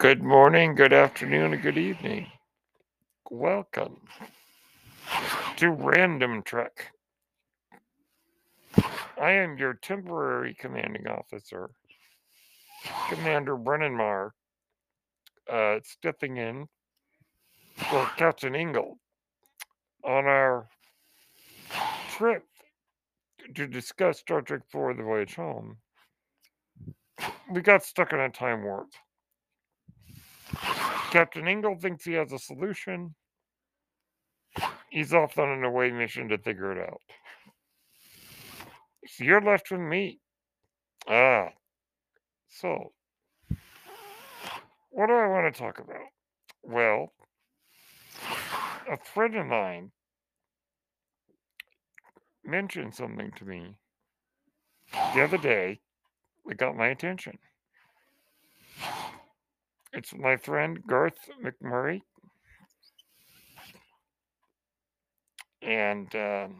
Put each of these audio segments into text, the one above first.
Good morning, good afternoon, and good evening. Welcome to Random Trek. I am your temporary commanding officer, Commander Brennan Marr, uh, stepping in for Captain Ingle on our trip to discuss Star Trek IV The Voyage Home. We got stuck in a time warp. Captain Ingle thinks he has a solution. He's off on an away mission to figure it out. So you're left with me. Ah, so what do I want to talk about? Well, a friend of mine mentioned something to me the other day that got my attention. It's my friend Garth McMurray. And um,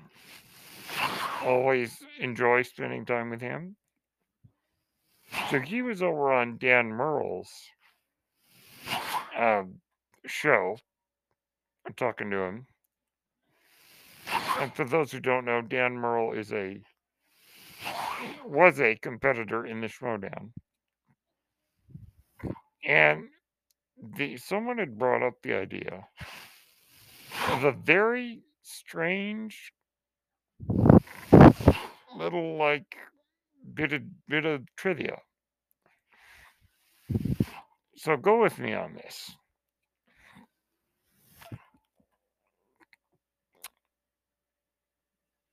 always enjoy spending time with him. So he was over on Dan Murrell's um, show. I'm talking to him. And for those who don't know, Dan Murrell is a was a competitor in the Schmoedown. And the someone had brought up the idea of a very strange little like bit of bit of trivia. So go with me on this.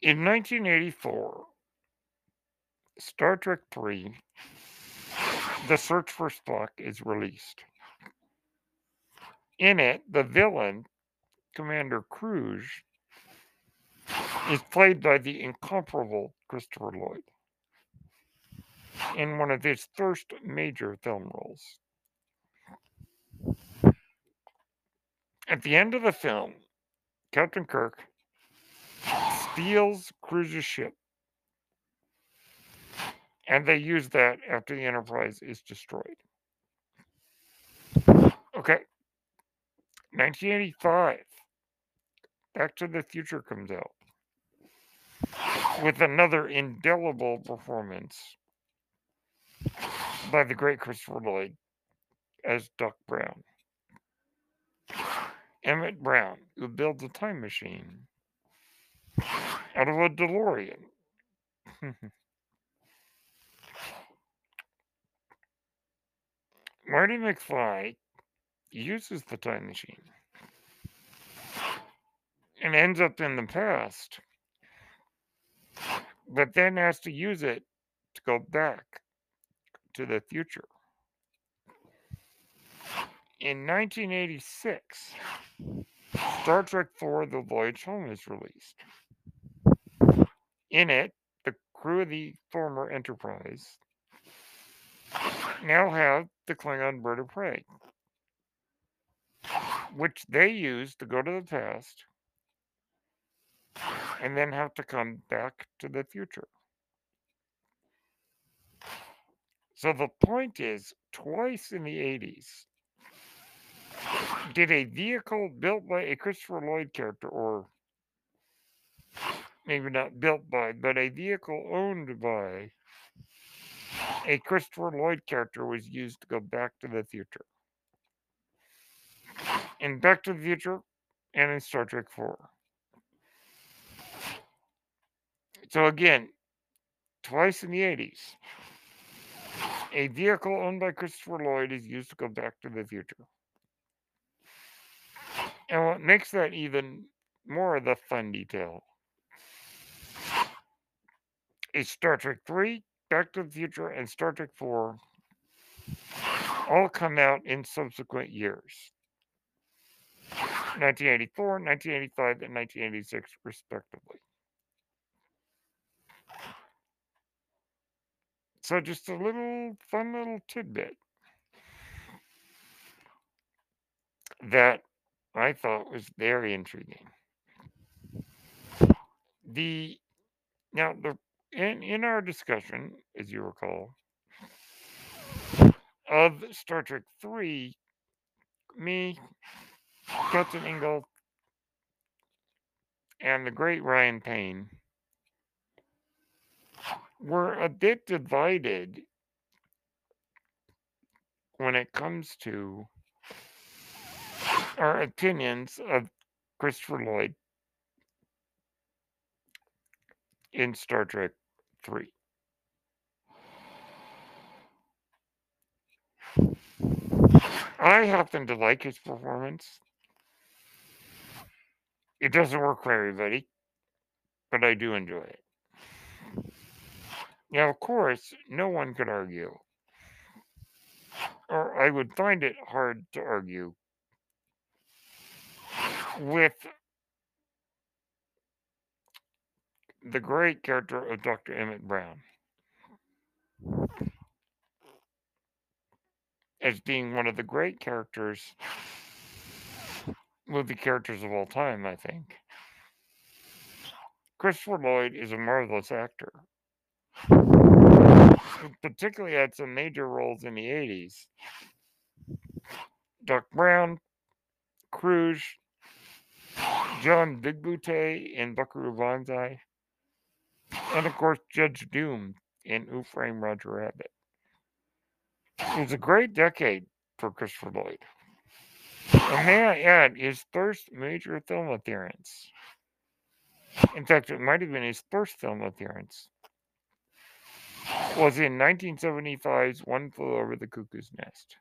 In 1984, Star Trek III, The Search for Spock is released. In it, the villain, Commander Kruge, is played by the incomparable Christopher Lloyd in one of his first major film roles. At the end of the film, Captain Kirk steals Kruge's ship, and they use that after the Enterprise is destroyed. Okay, 1985, Back to the Future comes out with another indelible performance by the great Christopher Lloyd as Doc Brown. Emmett Brown, who builds a time machine out of a DeLorean. Marty McFly uses the time machine and ends up in the past, but then has to use it to go back to the future. In 1986, Star Trek IV The Voyage Home is released. In it, the crew of the former Enterprise now have the Klingon bird of prey, which they use to go to the past and then have to come back to the future. So the point is, twice in the 80s, did a vehicle built by a Christopher Lloyd character, or maybe not built by, but a vehicle owned by a Christopher Lloyd character was used to go back to the future. In Back to the Future and in Star Trek 4. So again, twice in the 80s, a vehicle owned by Christopher Lloyd is used to go back to the future. And what makes that even more of the fun detail is Star Trek 3, Back to the Future, and Star Trek 4 all come out in subsequent years 1984, 1985, and 1986, respectively. So, just a little fun little tidbit that I thought was very intriguing. The now the in in our discussion, as you recall, of Star Trek 3, me, Captain Ingle, and the great Ryan Payne were a bit divided when it comes to our opinions of Christopher Lloyd in Star Trek 3. I happen to like his performance. It doesn't work for everybody, but I do enjoy it. Now, of course, no one could argue, or I would find it hard to argue, with the great character of Dr. Emmett Brown as being one of the great characters, movie characters of all time, I think. Christopher Lloyd is a marvelous actor, who particularly had some major roles in the 80s. Doc Brown, Kruge, John Big Booty in Buckaroo Banzai, and of course Judge Doom in Who Framed Roger Rabbit. It was a great decade for Christopher Lloyd. And may I add, his first major film appearance. In fact, it might have been his first film appearance. Was in 1975's One Flew Over the Cuckoo's Nest.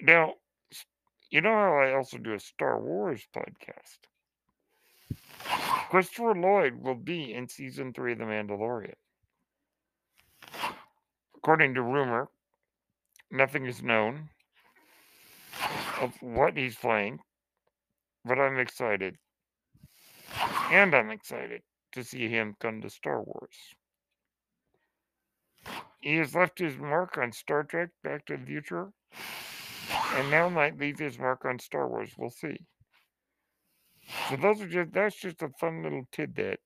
Now, you know how I also do a Star Wars podcast? Christopher Lloyd will be in season three of The Mandalorian. According to rumor, nothing is known of what he's playing, but I'm excited. And I'm excited to see him come to Star Wars. He has left his mark on Star Trek Back to the Future, and now might leave his mark on Star Wars. We'll see. So those are just that's just a fun little tidbit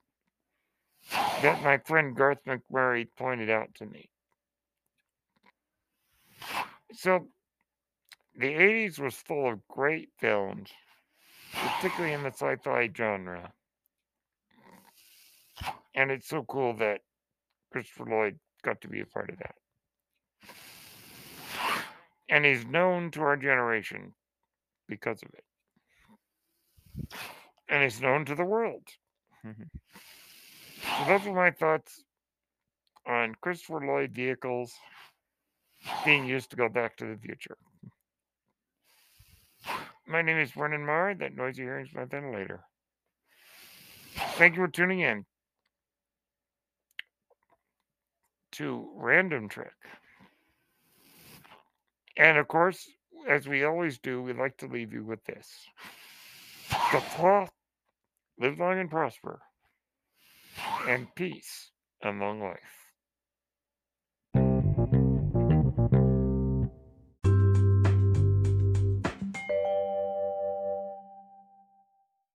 that my friend Garth McMurray pointed out to me. So the 80s was full of great films, particularly in the sci fi genre. And it's so cool that Christopher Lloyd got to be a part of that. And he's known to our generation because of it. And he's known to the world. Mm-hmm. so those are my thoughts on Christopher Lloyd vehicles being used to go back to the future. My name is Brennan Marr. That noisy hearing is my ventilator. Thank you for tuning in to Random Trek. And of course, as we always do, we like to leave you with this. The cloth, live long and prosper, and peace and long life.